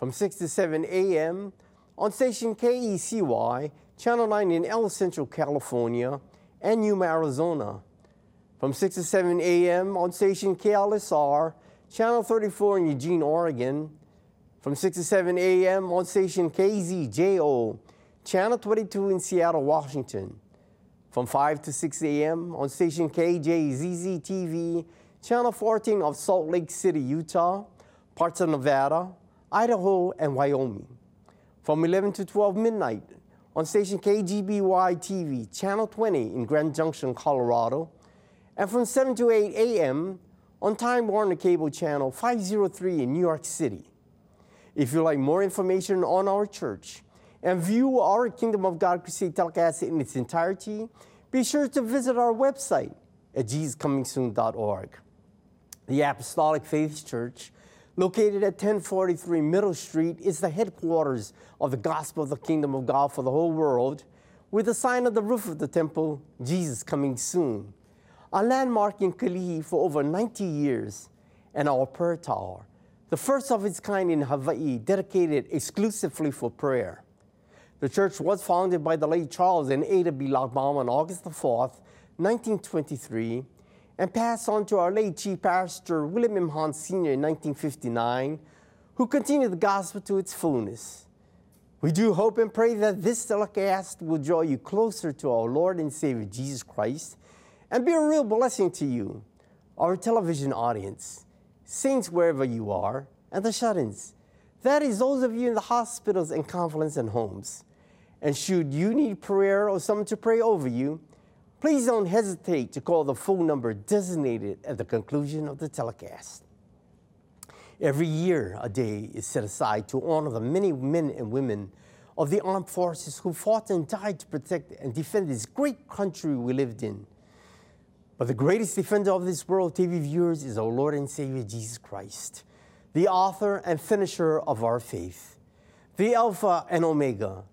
From 6 to 7 a.m. on station KECY, Channel 9 in El Centro, California, and Yuma, Arizona. From 6 to 7 a.m. on station KLSR, Channel 34 in Eugene, Oregon. From 6 to 7 a.m. on station KZJO, Channel 22 in Seattle, Washington. From 5 to 6 a.m. on station KJZZ TV, Channel 14 of Salt Lake City, Utah, parts of Nevada, Idaho, and Wyoming. From 11 to 12 midnight on station KGBY TV, Channel 20 in Grand Junction, Colorado. And from 7 to 8 a.m. on Time Warner Cable Channel 503 in New York City. If you'd like more information on our church and view our Kingdom of God Crusade telecast in its entirety, be sure to visit our website at jesuscomingsoon.org. The Apostolic Faith Church, located at 1043 Middle Street, is the headquarters of the gospel of the kingdom of God for the whole world, with the sign on the roof of the temple, Jesus Coming Soon, a landmark in Kalihi for over 90 years, and our prayer tower, the first of its kind in Hawaii, dedicated exclusively for prayer. The church was founded by the late Charles and Ada B. Lockbaum on August the 4th, 1923, and pass on to our late Chief Pastor William M. Hahn Sr. in 1959, who continued the gospel to its fullness. We do hope and pray that this telecast will draw you closer to our Lord and Savior Jesus Christ and be a real blessing to you, our television audience, saints wherever you are, and the shut ins. That is, those of you in the hospitals and convalescent and homes. And should you need prayer or someone to pray over you, please don't hesitate to call the phone number designated at the conclusion of the telecast. Every year, a day is set aside to honor the many men and women of the armed forces who fought and died to protect and defend this great country we lived in. But the greatest defender of this world, TV viewers, is our Lord and Savior Jesus Christ, the author and finisher of our faith, the Alpha and Omega,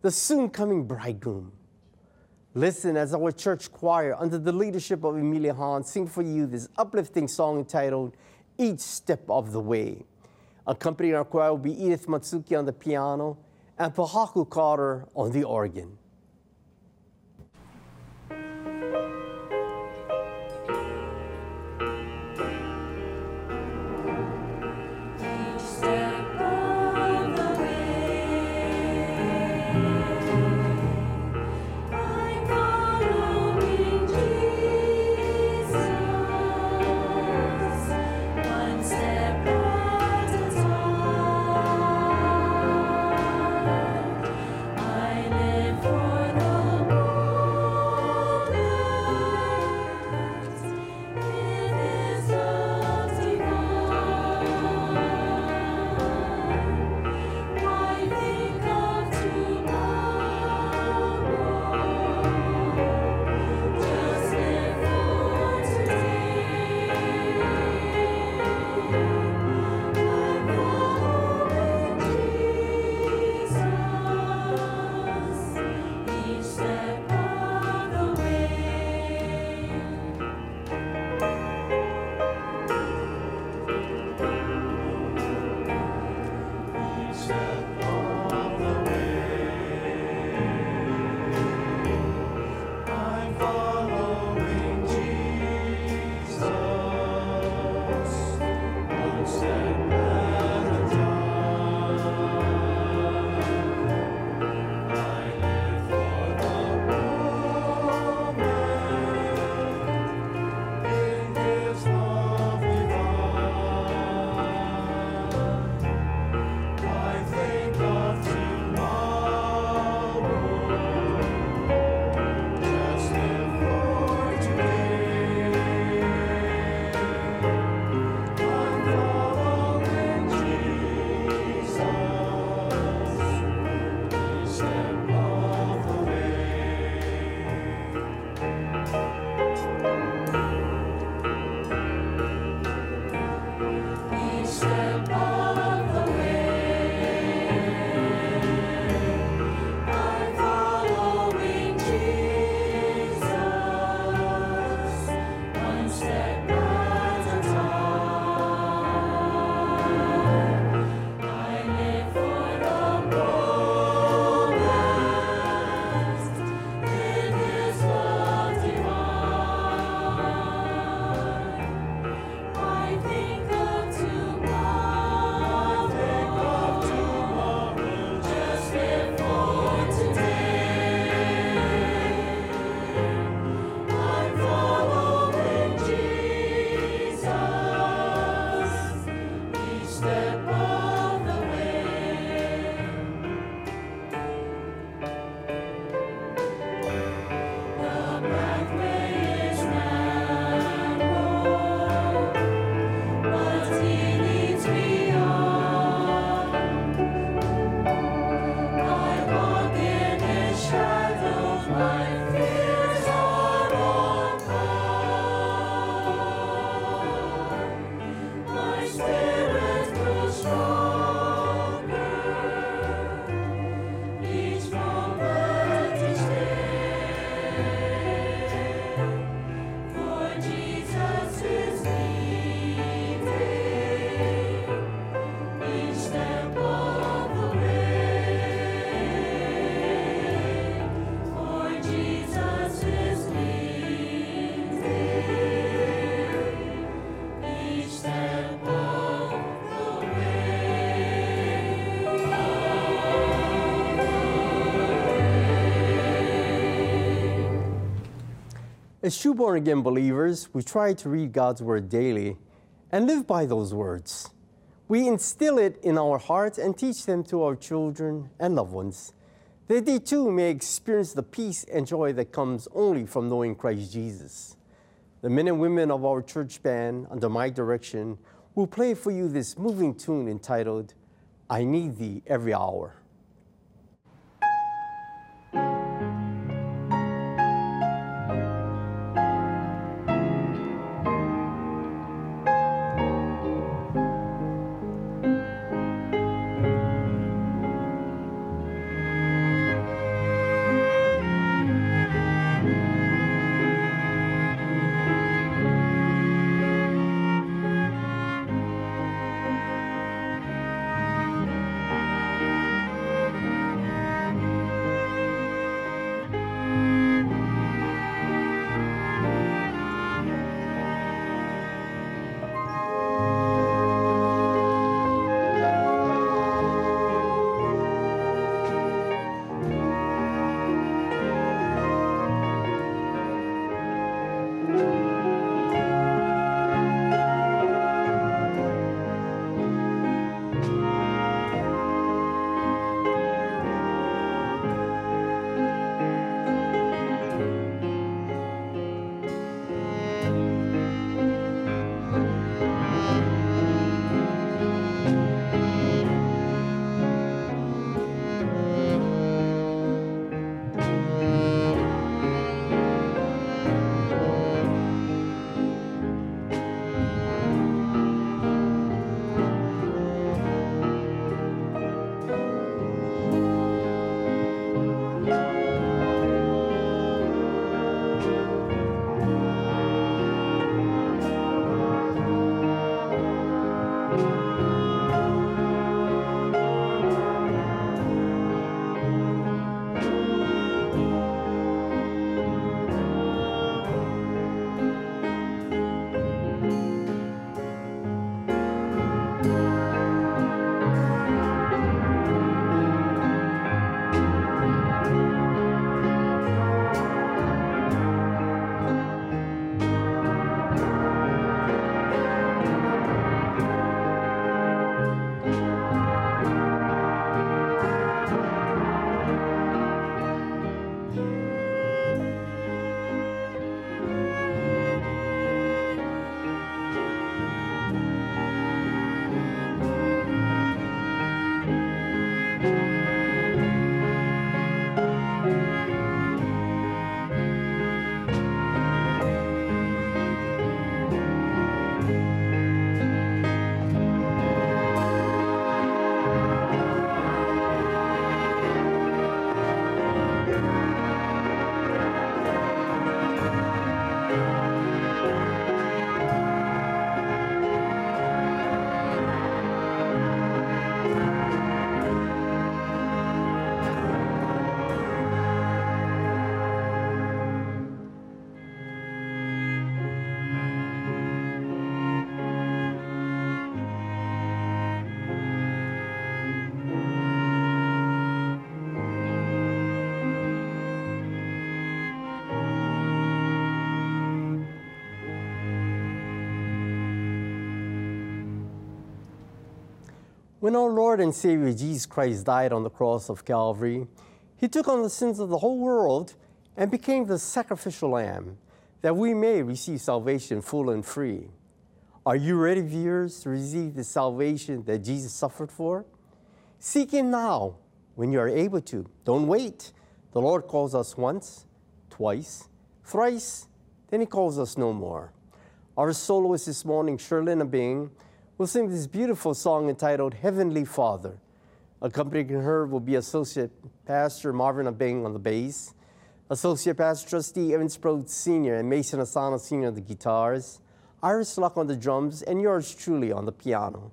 the soon coming bridegroom. Listen as our church choir, under the leadership of Emilia Hahn, sing for you this uplifting song entitled Each Step of the Way. Accompanying our choir will be Edith Matsuki on the piano and Pahaku Carter on the organ. As true born again believers, we try to read God's Word daily and live by those words. We instill it in our hearts and teach them to our children and loved ones, that they too may experience the peace and joy that comes only from knowing Christ Jesus. The men and women of our church band, under my direction, will play for you this moving tune entitled, I Need Thee Every Hour. When our Lord and Savior Jesus Christ died on the cross of Calvary, he took on the sins of the whole world and became the sacrificial lamb that we may receive salvation full and free. Are you ready, viewers, to receive the salvation that Jesus suffered for? Seek Him now when you are able to. Don't wait. The Lord calls us once, twice, thrice, then He calls us no more. Our soloist this morning, Sherlyn Abing, will sing this beautiful song entitled Heavenly Father. Accompanying her will be Associate Pastor Marvin Abing on the bass, Associate Pastor Trustee Evan Sproat Sr. and Mason Asano Sr. on the guitars, Iris Luck on the drums, and yours truly on the piano.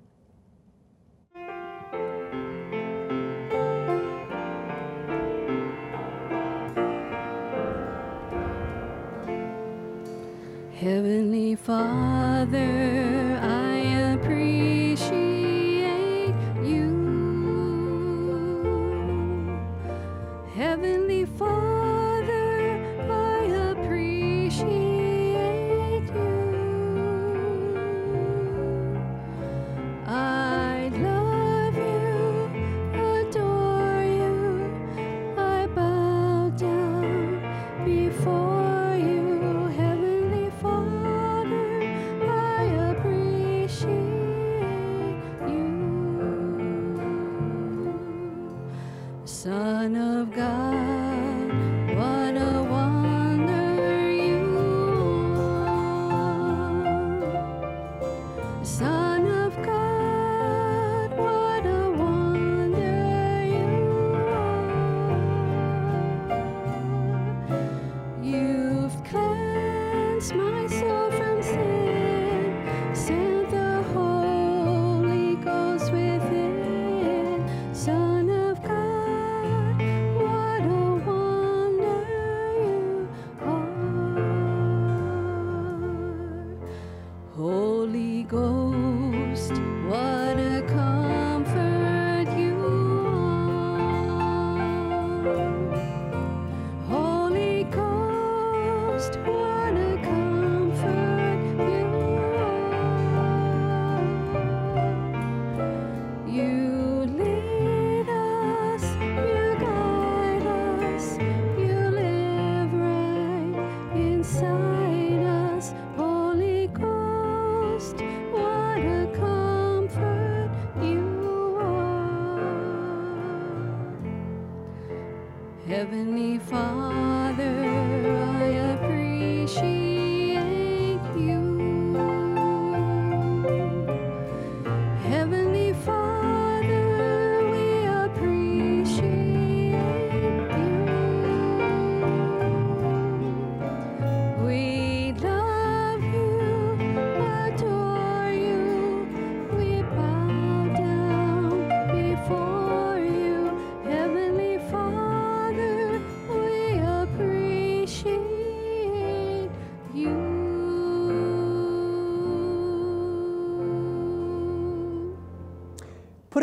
Heavenly Father,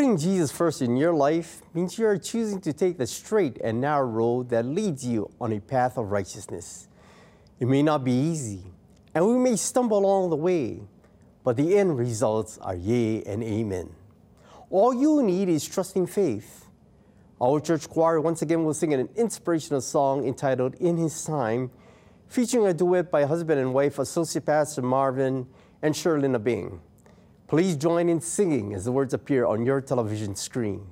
Putting Jesus first in your life means you are choosing to take the straight and narrow road that leads you on a path of righteousness. It may not be easy, and we may stumble along the way, but the end results are yea and amen. All you need is trusting faith. Our church choir once again will sing an inspirational song entitled In His Time, featuring a duet by husband and wife, Associate Pastor Marvin and Sherlyn Abing. Please join in singing as the words appear on your television screen.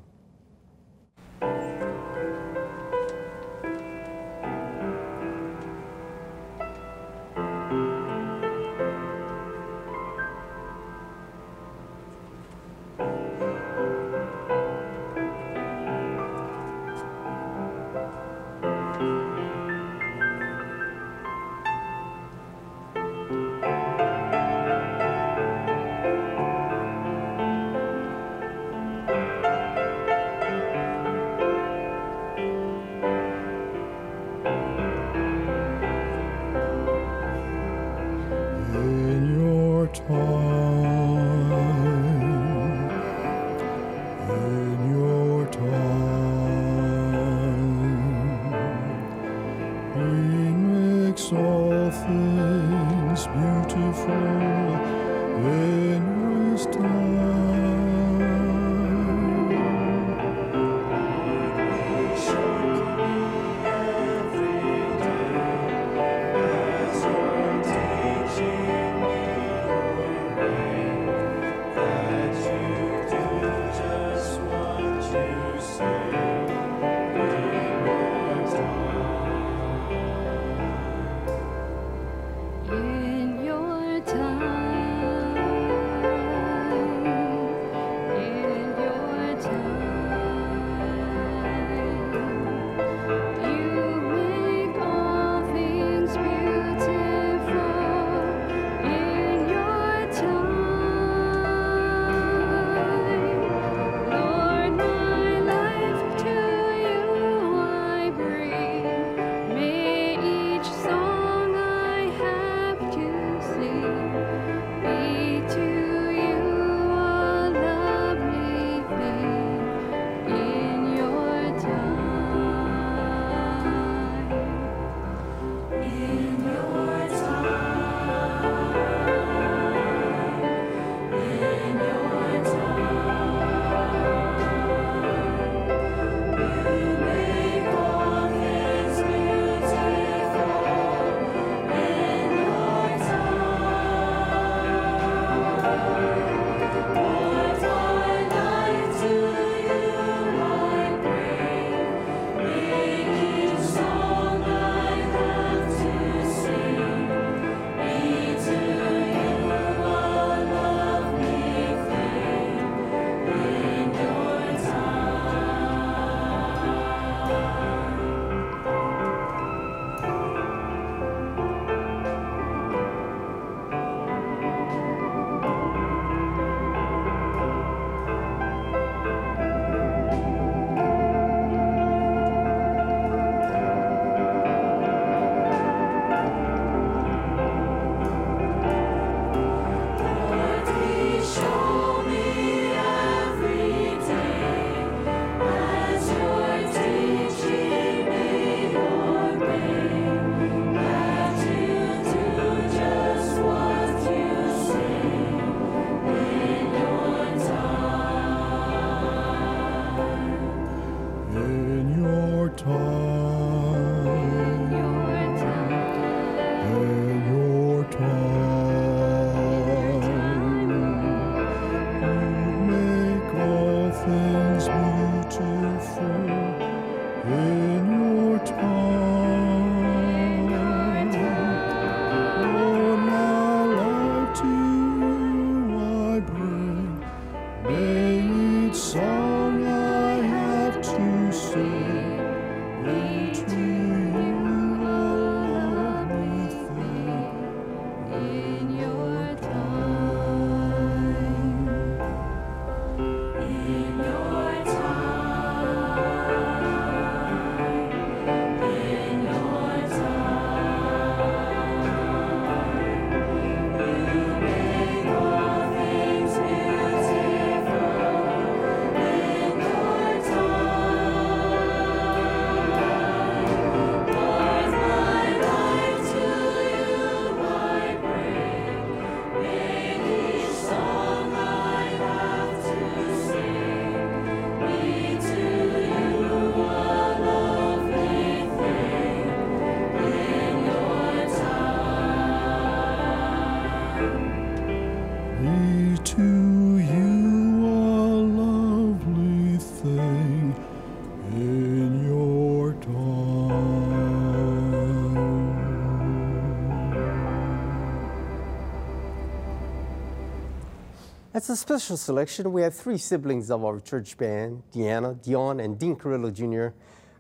As a special selection, we have three siblings of our church band, Deanna, Dion, and Dean Carrillo Jr.,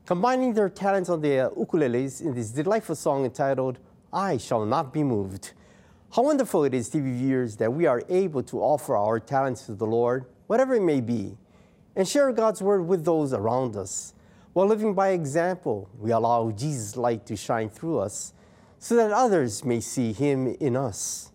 combining their talents on their ukuleles in this delightful song entitled, I Shall Not Be Moved. How wonderful it is, TV viewers, that we are able to offer our talents to the Lord, whatever it may be, and share God's word with those around us. While living by example, we allow Jesus' light to shine through us so that others may see Him in us.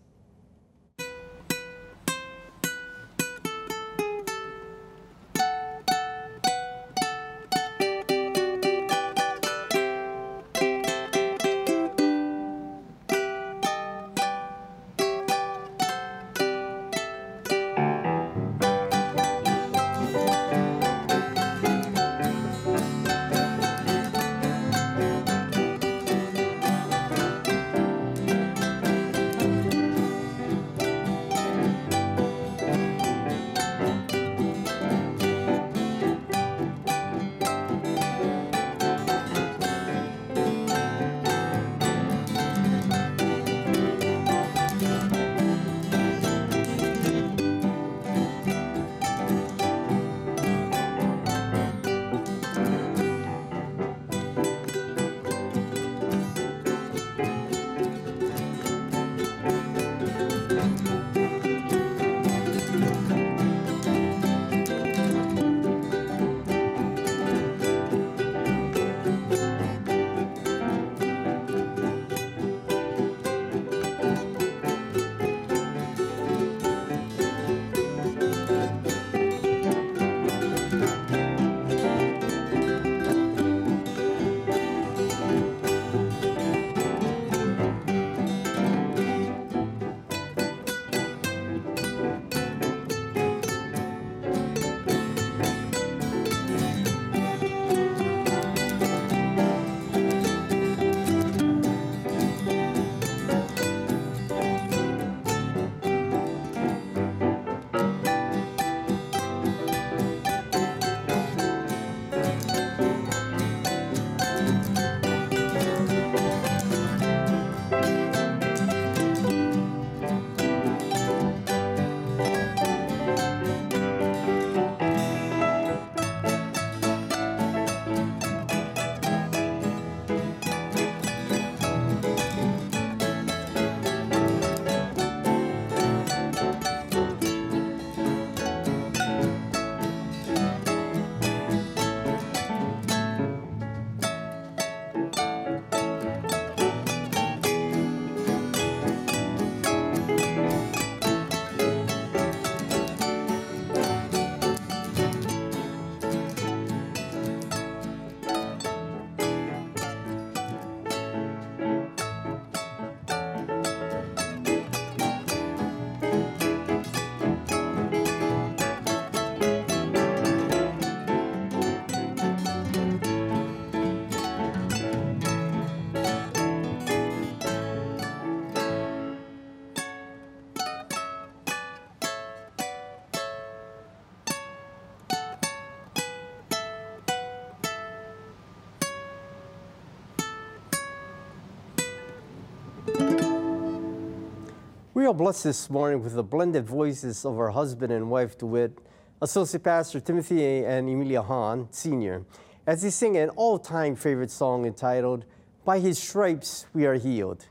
We blessed this morning with the blended voices of our husband and wife, to wit, Associate Pastor Timothy and Emilia Hahn, Sr., as they sing an all time favorite song entitled, By His Stripes We Are Healed.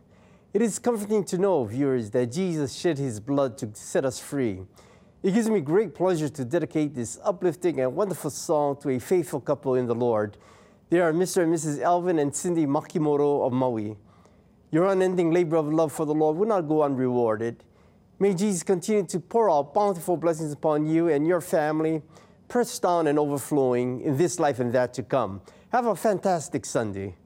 It is comforting to know, viewers, that Jesus shed his blood to set us free. It gives me great pleasure to dedicate this uplifting and wonderful song to a faithful couple in the Lord. They are Mr. and Mrs. Alvin and Cindy Makimoto of Maui. Your unending labor of love for the Lord will not go unrewarded. May Jesus continue to pour out bountiful blessings upon you and your family, pressed down and overflowing in this life and that to come. Have a fantastic Sunday.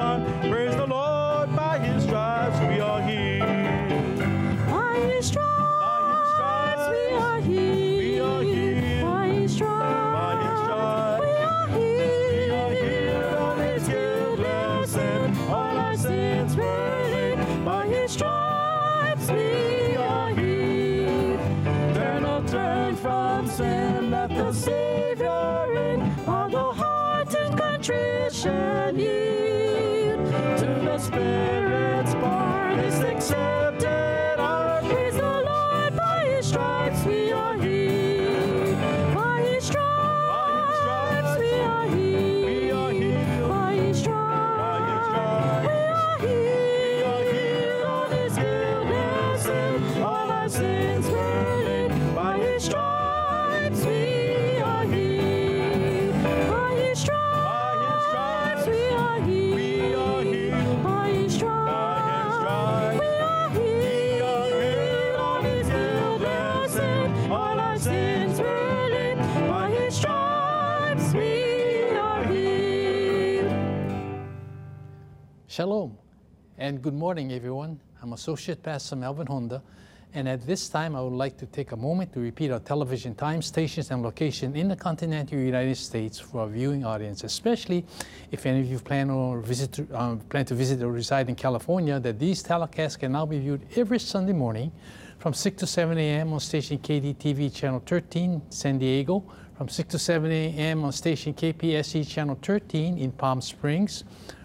Son. Praise the Lord, by his stripes we are healed. By his stripes we are healed. By his stripes we are healed. All his guiltless and all our sins. By his stripes we are healed. Turn, oh, turn from sin, let the Savior in. All the heart and contrition yield the Shalom and good morning, everyone. I'm Associate Pastor Melvin Honda, and at this time I would like to take a moment to repeat our television time, stations, and location in the continental United States for our viewing audience, especially if any of you plan or visit um, plan to visit or reside in California. That these telecasts can now be viewed every Sunday morning from 6 to 7 a.m. on station KDTV channel 13, San Diego, from 6 to 7 a.m. on station KPSC channel 13 in Palm Springs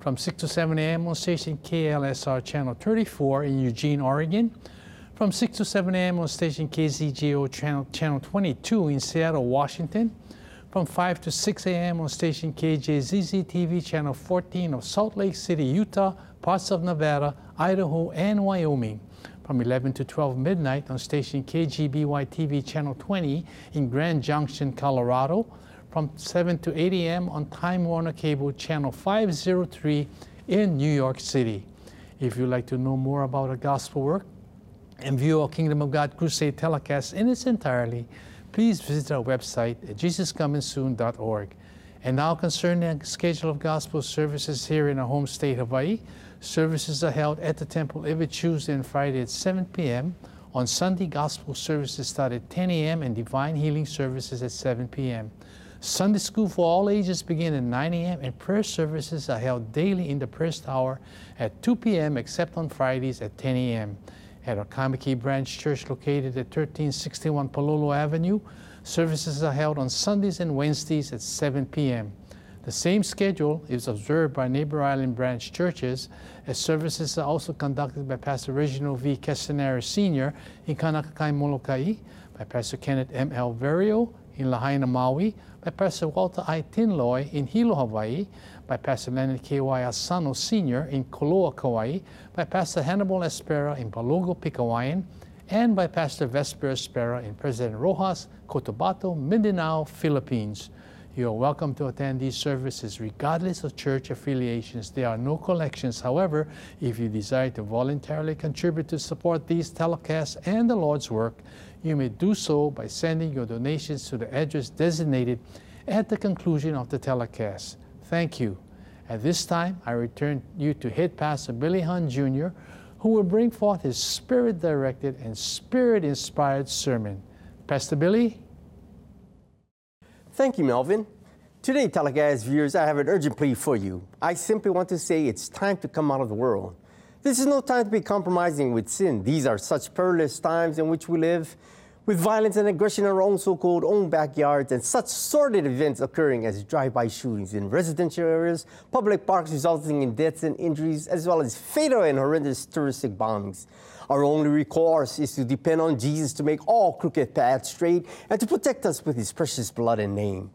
From 6 to 7 a.m. on station KLSR Channel 34 in Eugene, Oregon. From 6 to 7 a.m. on station KZJO Channel, Channel 22 in Seattle, Washington. From 5 to 6 a.m. on station KJZZ TV Channel 14 of Salt Lake City, Utah, parts of Nevada, Idaho, and Wyoming from 11 to 12 midnight on station KGBY TV Channel 20 in Grand Junction, Colorado, from 7 to 8 a.m. on Time Warner Cable Channel 503 in New York City. If you'd like to know more about our gospel work and view our Kingdom of God Crusade telecast in its entirety, please visit our website at jesuscomingsoon.org. And now concerning the schedule of gospel services here in our home state, Hawaii, services are held at the temple every Tuesday and Friday at 7 p.m. On Sunday, gospel services start at 10 a.m. and divine healing services at 7 p.m. Sunday school for all ages begin at 9 a.m. and prayer services are held daily in the first hour at 2 p.m. except on Fridays at 10 a.m. At our Kaimuki Branch Church located at 1361 Palolo Avenue, services are held on Sundays and Wednesdays at 7 p.m. The same schedule is observed by Neighbor Island branch churches, as services are also conducted by Pastor Reginald V. Castanera Sr. in Kaunakakai, Molokai, by Pastor Kenneth M. L. Verio in Lahaina, Maui, by Pastor Walter I. Tinloy in Hilo, Hawaii, by Pastor Leonard K. Y. Asano Sr. in Koloa, Kauai, by Pastor Hannibal Espera in Palogo, Pigcawayan, and by Pastor Vesper Espera in President Roxas, Cotabato, Mindanao, Philippines. You are welcome to attend these services regardless of church affiliations. There are no collections. However, if you desire to voluntarily contribute to support these telecasts and the Lord's work, you may do so by sending your donations to the address designated at the conclusion of the telecast. Thank you. At this time, I return you to Head Pastor Billy Hahn Jr., who will bring forth his spirit directed and spirit inspired sermon. Pastor Billy? Thank you, Melvin. Today, telecast viewers, I have an urgent plea for you. I simply want to say it's time to come out of the world. This is no time to be compromising with sin. These are such perilous times in which we live. With violence and aggression in our own so called own backyards and such sordid events occurring as drive by shootings in residential areas, public parks resulting in deaths and injuries, as well as fatal and horrendous touristic bombings. Our only recourse is to depend on Jesus to make all crooked paths straight and to protect us with his precious blood and name.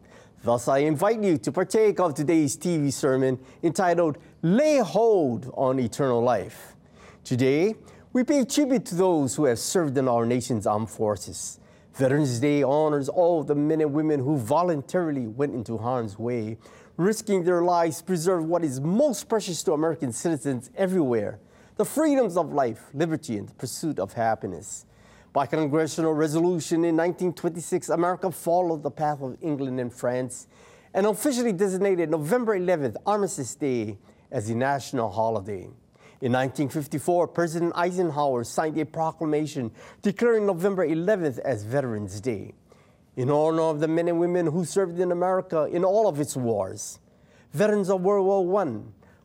Thus, I invite you to partake of today's TV sermon entitled Lay Hold on Eternal Life. Today, we pay tribute to those who have served in our nation's armed forces. Veterans Day honors all the men and women who voluntarily went into harm's way, risking their lives to preserve what is most precious to American citizens everywhere the freedoms of life, liberty, and the pursuit of happiness. By congressional resolution in 1926, America followed the path of England and France and officially designated November 11th, Armistice Day, as a national holiday. In 1954, President Eisenhower signed a proclamation declaring November 11th as Veterans Day in honor of the men and women who served in America in all of its wars. Veterans of World War I,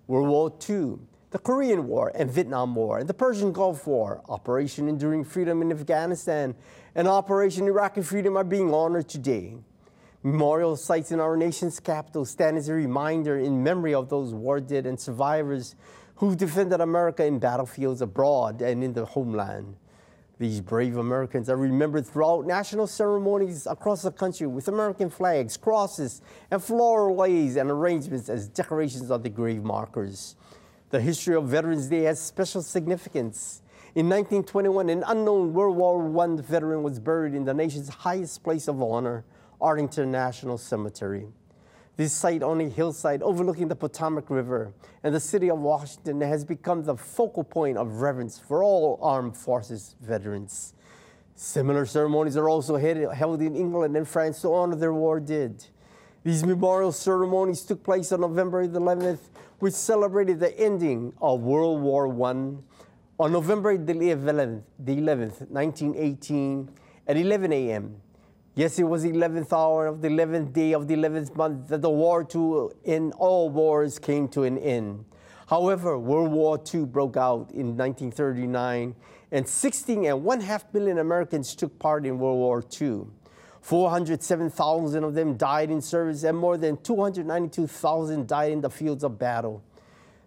World War II, the Korean War and Vietnam War, and the Persian Gulf War, Operation Enduring Freedom in Afghanistan, and Operation Iraqi Freedom are being honored today. Memorial sites in our nation's capital stand as a reminder in memory of those war dead and survivors who defended America in battlefields abroad and in the homeland. These brave Americans are remembered throughout national ceremonies across the country with American flags, crosses, and floral lays and arrangements as decorations of the grave markers. The history of Veterans Day has special significance. In 1921, an unknown World War I veteran was buried in the nation's highest place of honor, Arlington National Cemetery. This site on a hillside overlooking the Potomac River and the city of Washington has become the focal point of reverence for all armed forces veterans. Similar ceremonies are also held in England and France to honor their war dead. These memorial ceremonies took place on November 11th, which celebrated the ending of World War I. On November the 11th, the 11th, 1918, at 11 a.m., Yes, it was the 11th hour of the 11th day of the 11th month that the war to end all wars came to an end. However, World War II broke out in 1939, and 16 and one half million Americans took part in World War II. 407,000 of them died in service, and more than 292,000 died in the fields of battle.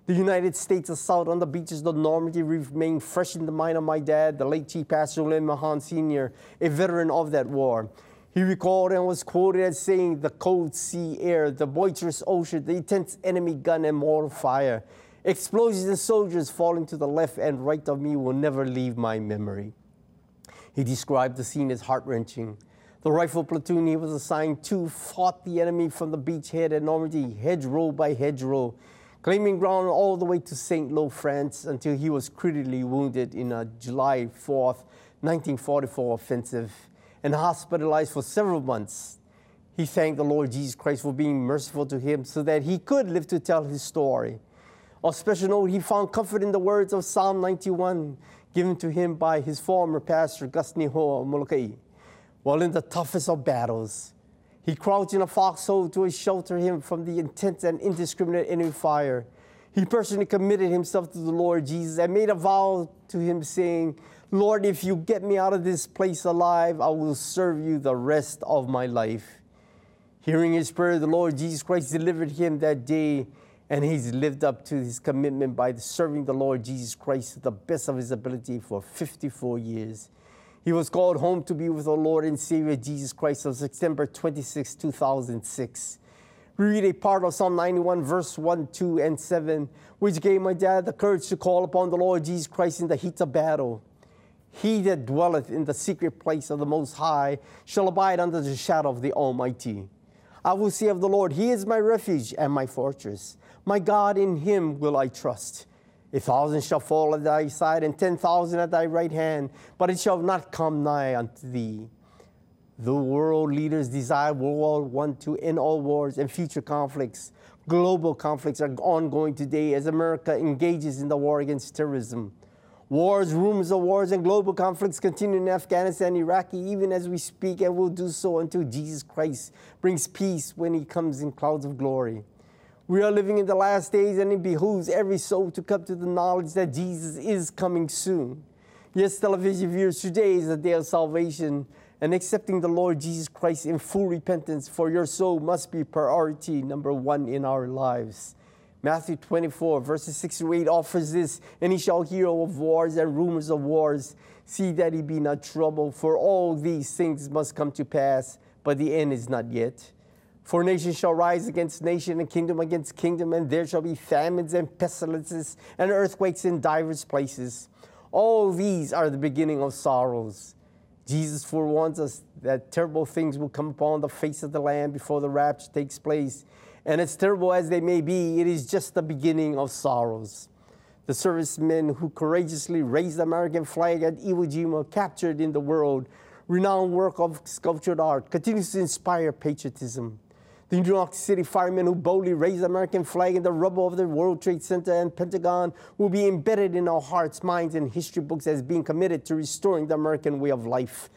The United States assault on the beaches of Normandy remained fresh in the mind of my dad, the late Chief Pastor Lynn Mahan Sr., a veteran of that war. He recalled and was quoted as saying, The cold sea air, the boisterous ocean, the intense enemy gun and mortar fire, explosions and soldiers falling to the left and right of me will never leave my memory. He described the scene as heart wrenching. The rifle platoon he was assigned to fought the enemy from the beachhead at Normandy, hedgerow by hedgerow, claiming ground all the way to St. Lo, France, until he was critically wounded in a July 4th, 1944 offensive and hospitalized for several months. He thanked the Lord Jesus Christ for being merciful to him so that he could live to tell his story. On special note, he found comfort in the words of Psalm 91 given to him by his former pastor, Gus Niho of Molokai. While in the toughest of battles, he crouched in a foxhole to shelter him from the intense and indiscriminate enemy fire. He personally committed himself to the Lord Jesus and made a vow to him, saying, Lord, if you get me out of this place alive, I will serve you the rest of my life. Hearing his prayer, the Lord Jesus Christ delivered him that day, and he's lived up to his commitment by serving the Lord Jesus Christ to the best of his ability for 54 years. He was called home to be with the Lord and Savior Jesus Christ on September 26, 2006. We read a part of Psalm 91, verse 1, 2, and 7, which gave my dad the courage to call upon the Lord Jesus Christ in the heat of battle. He that dwelleth in the secret place of the Most High shall abide under the shadow of the Almighty. I will say of the Lord, He is my refuge and my fortress. My God, in Him will I trust. A thousand shall fall at thy side, and ten thousand at thy right hand, but it shall not come nigh unto thee. The world leaders desire World War I to end all wars and future conflicts. Global conflicts are ongoing today as America engages in the war against terrorism. Wars, rumors of wars, and global conflicts continue in Afghanistan, Iraq, even as we speak, and will do so until Jesus Christ brings peace when he comes in clouds of glory. We are living in the last days, and it behooves every soul to come to the knowledge that Jesus is coming soon. Yes, television viewers, today is the day of salvation, and accepting the Lord Jesus Christ in full repentance for your soul must be priority number one in our lives. Matthew 24, verses 6 to 8 offers this, and he shall hear of wars and rumors of wars. See that he be not troubled, for all these things must come to pass, but the end is not yet. For nation shall rise against nation, and kingdom against kingdom, and there shall be famines and pestilences and earthquakes in divers places. All these are the beginning of sorrows. Jesus forewarns us that terrible things will come upon the face of the land before the rapture takes place. And as terrible as they may be, it is just the beginning of sorrows. The servicemen who courageously raised the American flag at Iwo Jima, captured in the world, renowned work of sculptured art, continues to inspire patriotism. The New York City firemen who boldly raised the American flag in the rubble of the World Trade Center and Pentagon will be embedded in our hearts, minds, and history books as being committed to restoring the American way of life.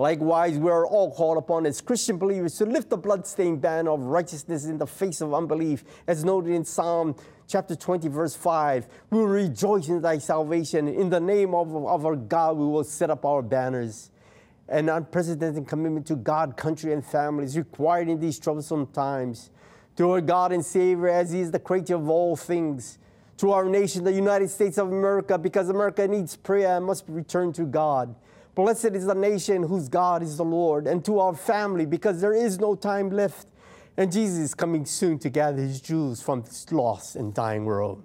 Likewise, we are all called upon as Christian believers to lift the bloodstained banner of righteousness in the face of unbelief, as noted in Psalm chapter 20, verse 5. We will rejoice in thy salvation. In the name of, of our God, we will set up our banners. An unprecedented commitment to God, country, and family is required in these troublesome times. To our God and Savior, as He is the creator of all things. To our nation, the United States of America, because America needs prayer and must return to God. Blessed is the nation whose God is the Lord, and to our family, because there is no time left, and Jesus is coming soon to gather his Jews from this lost and dying world.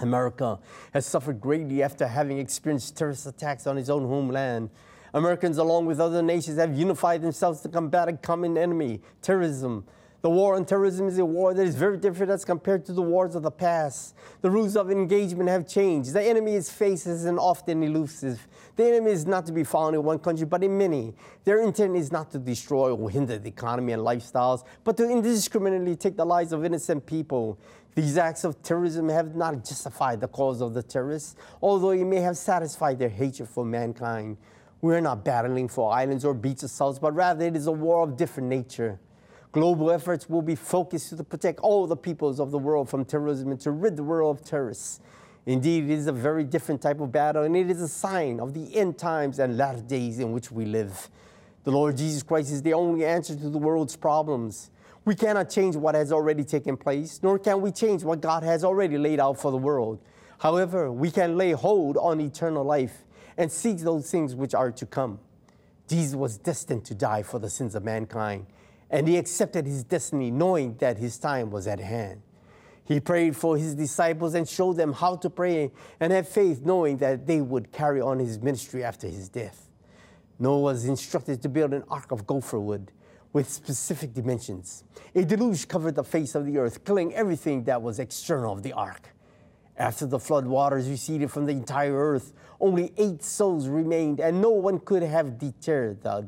America has suffered greatly after having experienced terrorist attacks on its own homeland. Americans, along with other nations, have unified themselves to combat a common enemy, terrorism. The war on terrorism is a war that is very different as compared to the wars of the past. The rules of engagement have changed. The enemy is faceless and often elusive. The enemy is not to be found in one country, but in many. Their intent is not to destroy or hinder the economy and lifestyles, but to indiscriminately take the lives of innocent people. These acts of terrorism have not justified the cause of the terrorists, although it may have satisfied their hatred for mankind. We're not battling for islands or beach assaults, but rather it is a war of different nature. Global efforts will be focused to protect all the peoples of the world from terrorism and to rid the world of terrorists. Indeed, it is a very different type of battle, and it is a sign of the end times and latter days in which we live. The Lord Jesus Christ is the only answer to the world's problems. We cannot change what has already taken place, nor can we change what God has already laid out for the world. However, we can lay hold on eternal life and seek those things which are to come. Jesus was destined to die for the sins of mankind, and he accepted his destiny knowing that his time was at hand. He prayed for his disciples and showed them how to pray and have faith knowing that they would carry on his ministry after his death. Noah was instructed to build an ark of gopher wood with specific dimensions. A deluge covered the face of the earth, killing everything that was external of the ark. After the flood waters receded from the entire earth, only eight souls remained, and no one could have deterred the,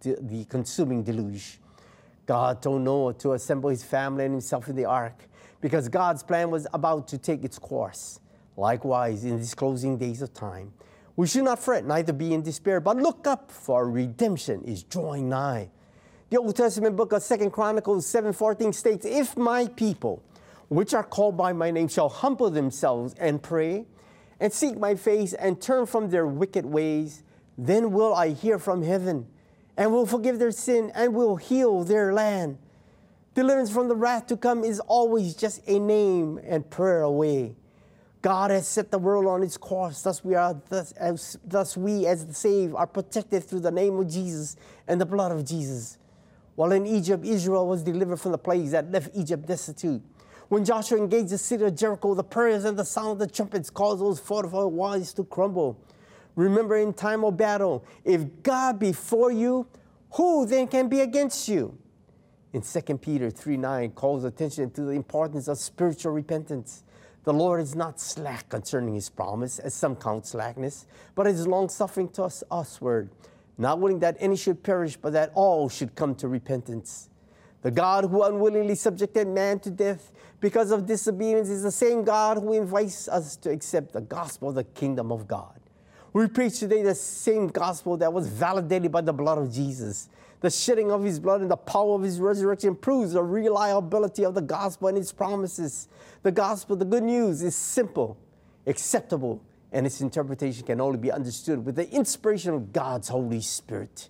the, the consuming deluge. God told Noah to assemble his family and himself in the ark because God's plan was about to take its course. Likewise, in these closing days of time, we should not fret, neither be in despair, but look up, for redemption is drawing nigh. The Old Testament book of Second Chronicles 7:14 states, If my people, which are called by my name, shall humble themselves and pray, and seek my face and turn from their wicked ways, then will I hear from heaven and will forgive their sin and will heal their land. Deliverance from the wrath to come is always just a name and prayer away. God has set the world on its course. Thus we are thus, as, thus we as the saved are protected through the name of Jesus and the blood of Jesus. While in Egypt, Israel was delivered from the plagues that left Egypt destitute. When Joshua engaged the city of Jericho, the prayers and the sound of the trumpets caused those fortified walls to crumble. Remember in time of battle, if God be for you, who then can be against you? In 2 Peter 3 9 calls attention to the importance of spiritual repentance. The Lord is not slack concerning his promise, as some count slackness, but is long suffering to us usward, not willing that any should perish, but that all should come to repentance. The God who unwillingly subjected man to death because of disobedience is the same God who invites us to accept the gospel of the kingdom of God. We preach today the same gospel that was validated by the blood of Jesus. The shedding of his blood and the power of his resurrection proves the reliability of the gospel and its promises. The gospel, the good news, is simple, acceptable, and its interpretation can only be understood with the inspiration of God's Holy Spirit.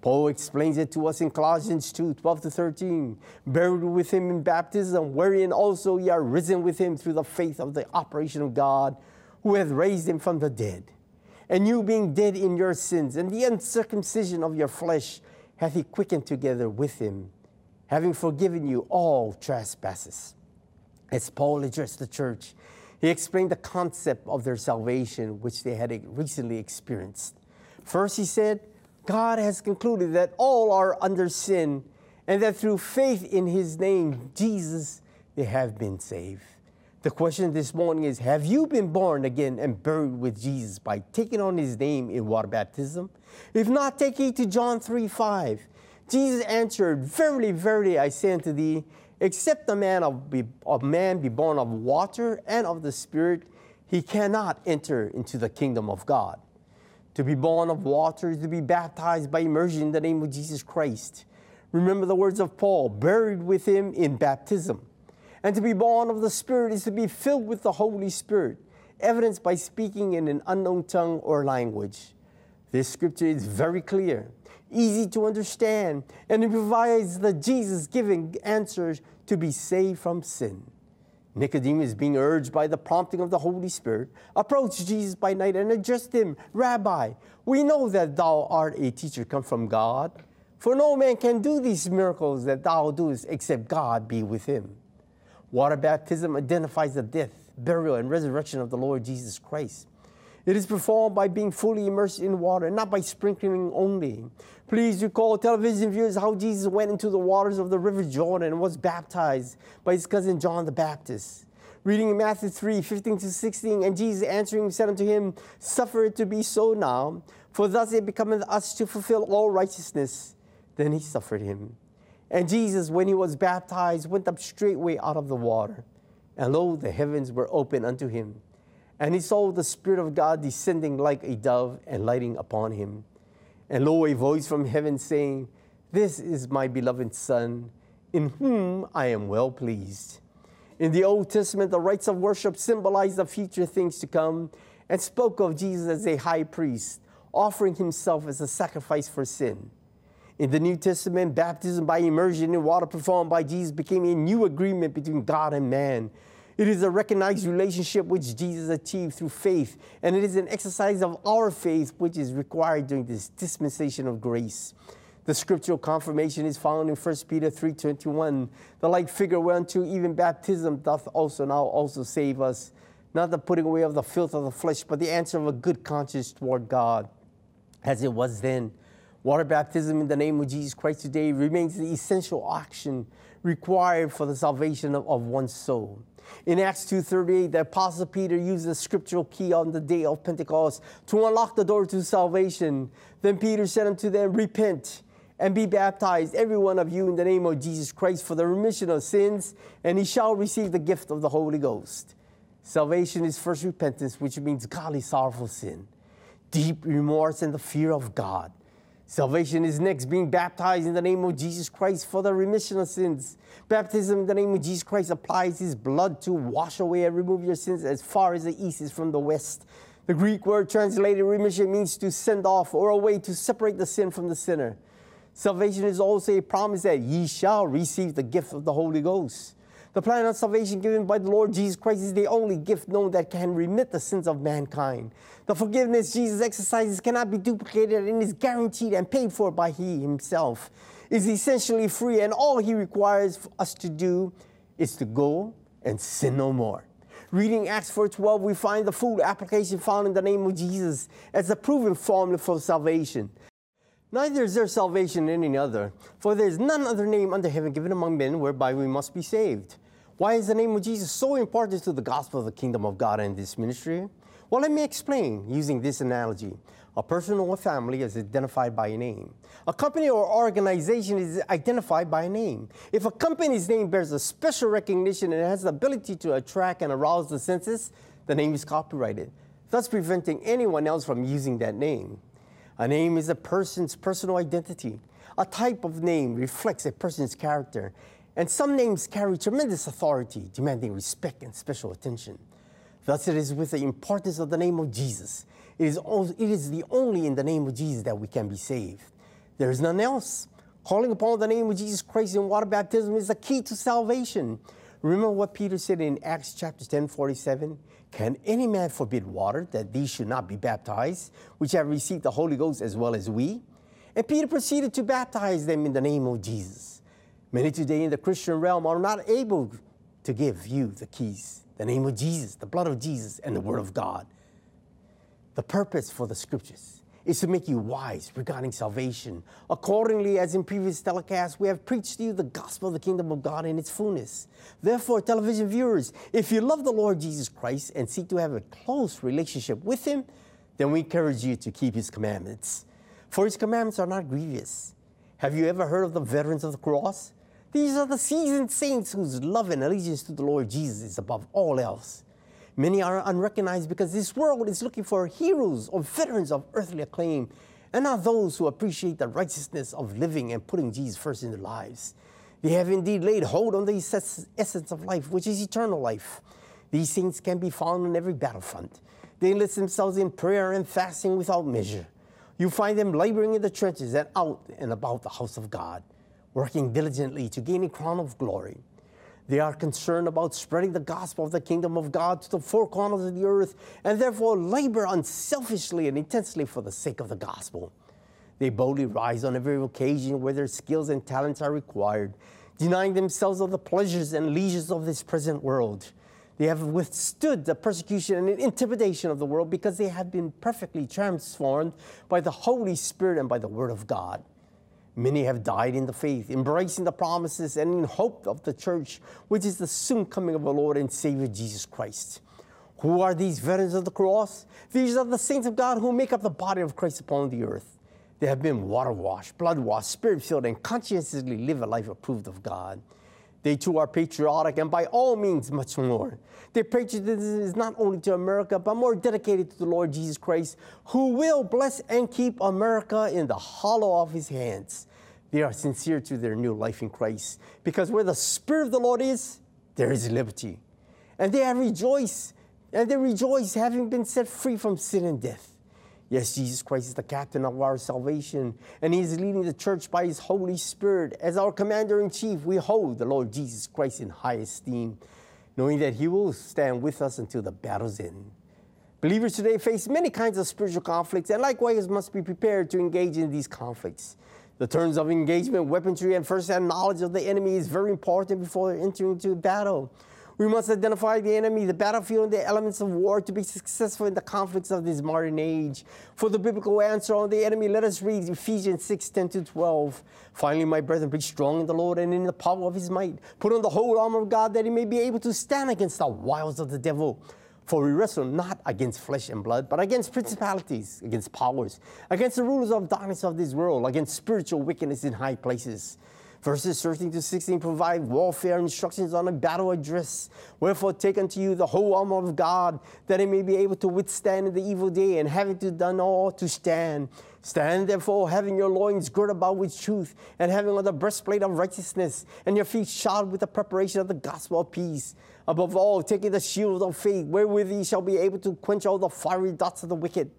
Paul explains it to us in Colossians 2 12 to 13. Buried with him in baptism, wherein also ye are risen with him through the faith of the operation of God, who hath raised him from the dead. And you being dead in your sins, and the uncircumcision of your flesh, hath he quickened together with him, having forgiven you all trespasses. As Paul addressed the church, he explained the concept of their salvation, which they had recently experienced. First, he said, God has concluded that all are under sin, and that through faith in his name, Jesus, they have been saved. The question this morning is Have you been born again and buried with Jesus by taking on his name in water baptism? If not, take heed to John 3 5. Jesus answered, Verily, verily, I say unto thee, except a man of, be, of man be born of water and of the Spirit, he cannot enter into the kingdom of God. To be born of water is to be baptized by immersion in the name of Jesus Christ. Remember the words of Paul, buried with him in baptism. And to be born of the Spirit is to be filled with the Holy Spirit, evidenced by speaking in an unknown tongue or language. This scripture is very clear, easy to understand, and it provides the Jesus giving answers to be saved from sin. Nicodemus, being urged by the prompting of the Holy Spirit, approached Jesus by night and addressed him, Rabbi, we know that thou art a teacher come from God, for no man can do these miracles that thou doest except God be with him. Water baptism identifies the death, burial, and resurrection of the Lord Jesus Christ. It is performed by being fully immersed in water not by sprinkling only. Please recall, television viewers, how Jesus went into the waters of the River Jordan and was baptized by his cousin John the Baptist. Reading in Matthew 3 15 to 16, and Jesus answering said unto him, Suffer it to be so now, for thus it becometh us to fulfill all righteousness. Then he suffered him. And Jesus, when he was baptized, went up straightway out of the water. And lo, the heavens were opened unto him. And he saw the Spirit of God descending like a dove and lighting upon him. And lo, a voice from heaven saying, This is my beloved Son, in whom I am well pleased. In the Old Testament, the rites of worship symbolized the future things to come and spoke of Jesus as a high priest, offering himself as a sacrifice for sin. In the New Testament, baptism by immersion in water performed by Jesus became a new agreement between God and man. It is a recognized relationship which Jesus achieved through faith, and it is an exercise of our faith which is required during this dispensation of grace. The scriptural confirmation is found in 1 Peter 3.21. The like figure whereunto even baptism doth also now also save us, not the putting away of the filth of the flesh, but the answer of a good conscience toward God, as it was then. Water baptism in the name of Jesus Christ today remains the essential action required for the salvation of, of one's soul. In Acts 2.38, the Apostle Peter used the scriptural key on the day of Pentecost to unlock the door to salvation. Then Peter said unto them, Repent and be baptized, every one of you, in the name of Jesus Christ for the remission of sins, and he shall receive the gift of the Holy Ghost. Salvation is first repentance, which means godly sorrowful sin, deep remorse, and the fear of God. Salvation is next being baptized in the name of Jesus Christ for the remission of sins. Baptism in the name of Jesus Christ applies his blood to wash away and remove your sins as far as the east is from the west. The Greek word translated remission means to send off or a way to separate the sin from the sinner. Salvation is also a promise that ye shall receive the gift of the Holy Ghost. The plan of salvation given by the Lord Jesus Christ is the only gift known that can remit the sins of mankind. The forgiveness Jesus exercises cannot be duplicated and is guaranteed and paid for by He Himself. It is essentially free, and all He requires us to do is to go and sin no more. Reading Acts 4:12, we find the full application found in the name of Jesus as a proven formula for salvation. Neither is there salvation in any other, for there is none other name under heaven given among men whereby we must be saved. Why is the name of Jesus so important to the gospel of the kingdom of God and this ministry? Well, let me explain using this analogy. A person or a family is identified by a name. A company or organization is identified by a name. If a company's name bears a special recognition and has the ability to attract and arouse the senses, the name is copyrighted, thus preventing anyone else from using that name. A name is a person's personal identity. A type of name reflects a person's character, and some names carry tremendous authority, demanding respect and special attention. Thus, it is with the importance of the name of Jesus. It is, it is the only in the name of Jesus that we can be saved. There is none else. Calling upon the name of Jesus Christ in water baptism is the key to salvation. Remember what Peter said in Acts chapter 10, 47? Can any man forbid water that these should not be baptized, which have received the Holy Ghost as well as we? And Peter proceeded to baptize them in the name of Jesus. Many today in the Christian realm are not able to give you the keys, the name of Jesus, the blood of Jesus, and the Word of God. The purpose for the scriptures is to make you wise regarding salvation. Accordingly, as in previous telecasts, we have preached to you the gospel of the kingdom of God in its fullness. Therefore, television viewers, if you love the Lord Jesus Christ and seek to have a close relationship with Him, then we encourage you to keep His commandments. For His commandments are not grievous. Have you ever heard of the veterans of the cross? These are the seasoned saints whose love and allegiance to the Lord Jesus is above all else. Many are unrecognized because this world is looking for heroes or veterans of earthly acclaim, and not those who appreciate the righteousness of living and putting Jesus first in their lives. They have indeed laid hold on the essence of life, which is eternal life. These saints can be found on every battlefront. They enlist themselves in prayer and fasting without measure. You find them laboring in the trenches and out and about the house of God, working diligently to gain a crown of glory. They are concerned about spreading the gospel of the kingdom of God to the four corners of the earth and therefore labor unselfishly and intensely for the sake of the gospel. They boldly rise on every occasion where their skills and talents are required, denying themselves of the pleasures and leisures of this present world. They have withstood the persecution and intimidation of the world because they have been perfectly transformed by the Holy Spirit and by the Word of God. Many have died in the faith, embracing the promises and in hope of the church, which is the soon coming of our Lord and Savior Jesus Christ. Who are these veterans of the cross? These are the saints of God who make up the body of Christ upon the earth. They have been water washed, blood washed, spirit filled, and conscientiously live a life approved of God. They too are patriotic and by all means much more. Their patriotism is not only to America, but more dedicated to the Lord Jesus Christ, who will bless and keep America in the hollow of his hands. They are sincere to their new life in Christ, because where the Spirit of the Lord is, there is liberty. And they have rejoiced, and they rejoice having been set free from sin and death. Yes, Jesus Christ is the captain of our salvation, and He is leading the church by His Holy Spirit. As our commander in chief, we hold the Lord Jesus Christ in high esteem, knowing that He will stand with us until the battle's end. Believers today face many kinds of spiritual conflicts, and likewise must be prepared to engage in these conflicts. The terms of engagement, weaponry, and first-hand knowledge of the enemy is very important before entering into battle. We must identify the enemy, the battlefield, and the elements of war to be successful in the conflicts of this modern age. For the biblical answer on the enemy, let us read Ephesians 6 10 to 12. Finally, my brethren, be strong in the Lord and in the power of his might. Put on the whole armor of God that he may be able to stand against the wiles of the devil. For we wrestle not against flesh and blood, but against principalities, against powers, against the rulers of darkness of this world, against spiritual wickedness in high places. Verses 13 to 16 provide warfare instructions on a battle address. Wherefore, take unto you the whole armor of God, that it may be able to withstand the evil day, and having to done all to stand. Stand therefore, having your loins girt about with truth, and having on the breastplate of righteousness, and your feet shod with the preparation of the gospel of peace. Above all, taking the shield of faith, wherewith ye shall be able to quench all the fiery darts of the wicked.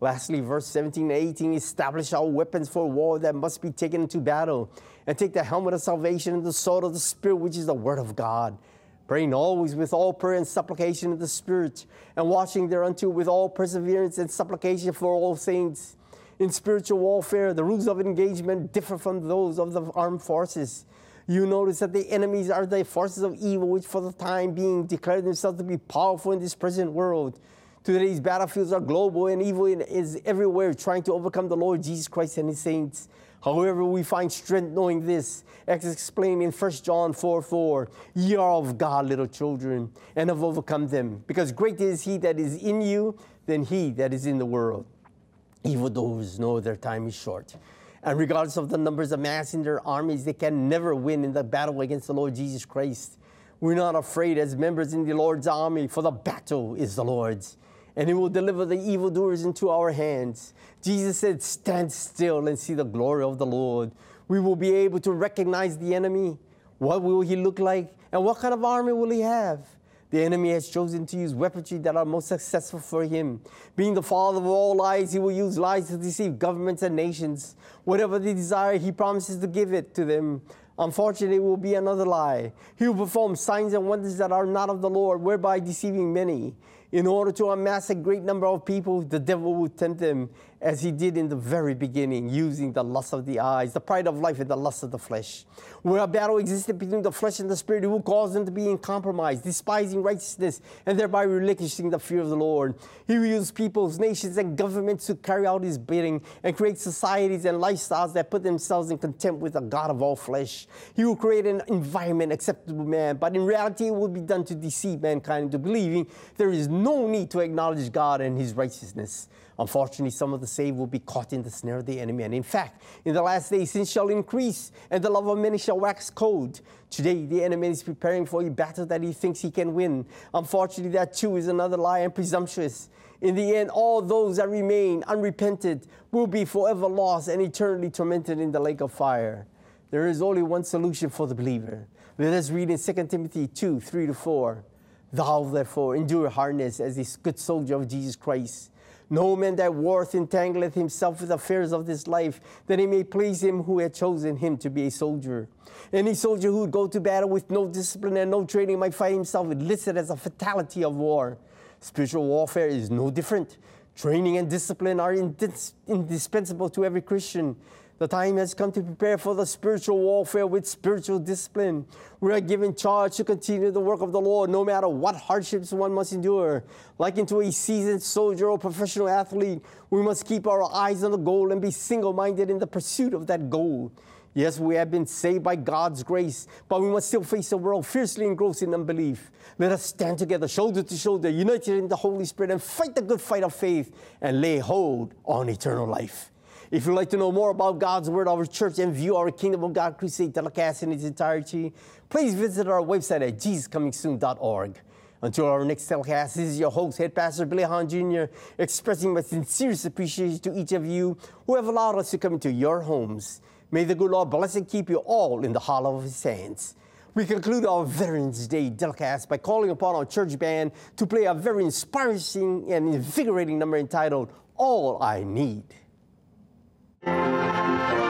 Lastly, verse 17 and 18 establish our weapons for war that must be taken into battle, and take the helmet of salvation and the sword of the Spirit, which is the word of God. Praying always with all prayer and supplication in the Spirit, and watching thereunto with all perseverance and supplication for all saints. In spiritual warfare, the rules of engagement differ from those of the armed forces. You notice that the enemies are the forces of evil, which for the time being declare themselves to be powerful in this present world. Today's battlefields are global and evil is everywhere trying to overcome the Lord Jesus Christ and his saints. However, we find strength knowing this, as explained in 1 John 4 4. Ye are of God, little children, and have overcome them, because greater is he that is in you than he that is in the world. Evildoers know their time is short. And regardless of the numbers amassing their armies, they can never win in the battle against the Lord Jesus Christ. We're not afraid as members in the Lord's army, for the battle is the Lord's and he will deliver the evildoers into our hands. Jesus said, Stand still and see the glory of the Lord. We will be able to recognize the enemy. What will he look like? And what kind of army will he have? The enemy has chosen to use weaponry that are most successful for him. Being the father of all lies, he will use lies to deceive governments and nations. Whatever they desire, he promises to give it to them. Unfortunately, it will be another lie. He will perform signs and wonders that are not of the Lord, whereby deceiving many. In order to amass a great number of people, the devil will tempt them as he did in the very beginning, using the lust of the eyes, the pride of life, and the lust of the flesh. Where a battle existed between the flesh and the spirit, it will cause them to be in compromise, despising righteousness, and thereby relinquishing the fear of the Lord. He will use peoples, nations, and governments to carry out his bidding and create societies and lifestyles that put themselves in contempt with the God of all flesh. He will create an environment acceptable to man, but in reality, it will be done to deceive mankind into believing there is no need to acknowledge God and his righteousness. Unfortunately, some of the saved will be caught in the snare of the enemy. And in fact, in the last days, sin shall increase and the love of many shall wax cold. Today, the enemy is preparing for a battle that he thinks he can win. Unfortunately, that too is another lie and presumptuous. In the end, all those that remain unrepented will be forever lost and eternally tormented in the lake of fire. There is only one solution for the believer. Let us read in 2 Timothy 2 3 to 4. Thou, therefore, endure hardness as a good soldier of Jesus Christ. No man that warreth entangleth himself with affairs of this life, that he may please him who had chosen him to be a soldier. Any soldier who would go to battle with no discipline and no training might find himself enlisted as a fatality of war. Spiritual warfare is no different. Training and discipline are indis- indispensable to every Christian. The time has come to prepare for the spiritual warfare with spiritual discipline. We are given charge to continue the work of the Lord no matter what hardships one must endure. Like into a seasoned soldier or professional athlete, we must keep our eyes on the goal and be single minded in the pursuit of that goal. Yes, we have been saved by God's grace, but we must still face a world fiercely engrossed in unbelief. Let us stand together, shoulder to shoulder, united in the Holy Spirit, and fight the good fight of faith and lay hold on eternal life. If you'd like to know more about God's Word, our church, and view our Kingdom of God Crusade telecast in its entirety, please visit our website at jesuscomingsoon.org. Until our next telecast, this is your host, Head Pastor Billy Hahn Jr., expressing my sincerest appreciation to each of you who have allowed us to come into your homes. May the good Lord bless and keep you all in the hollow of his hands. We conclude our Veterans Day telecast by calling upon our church band to play a very inspiring and invigorating number entitled All I Need. The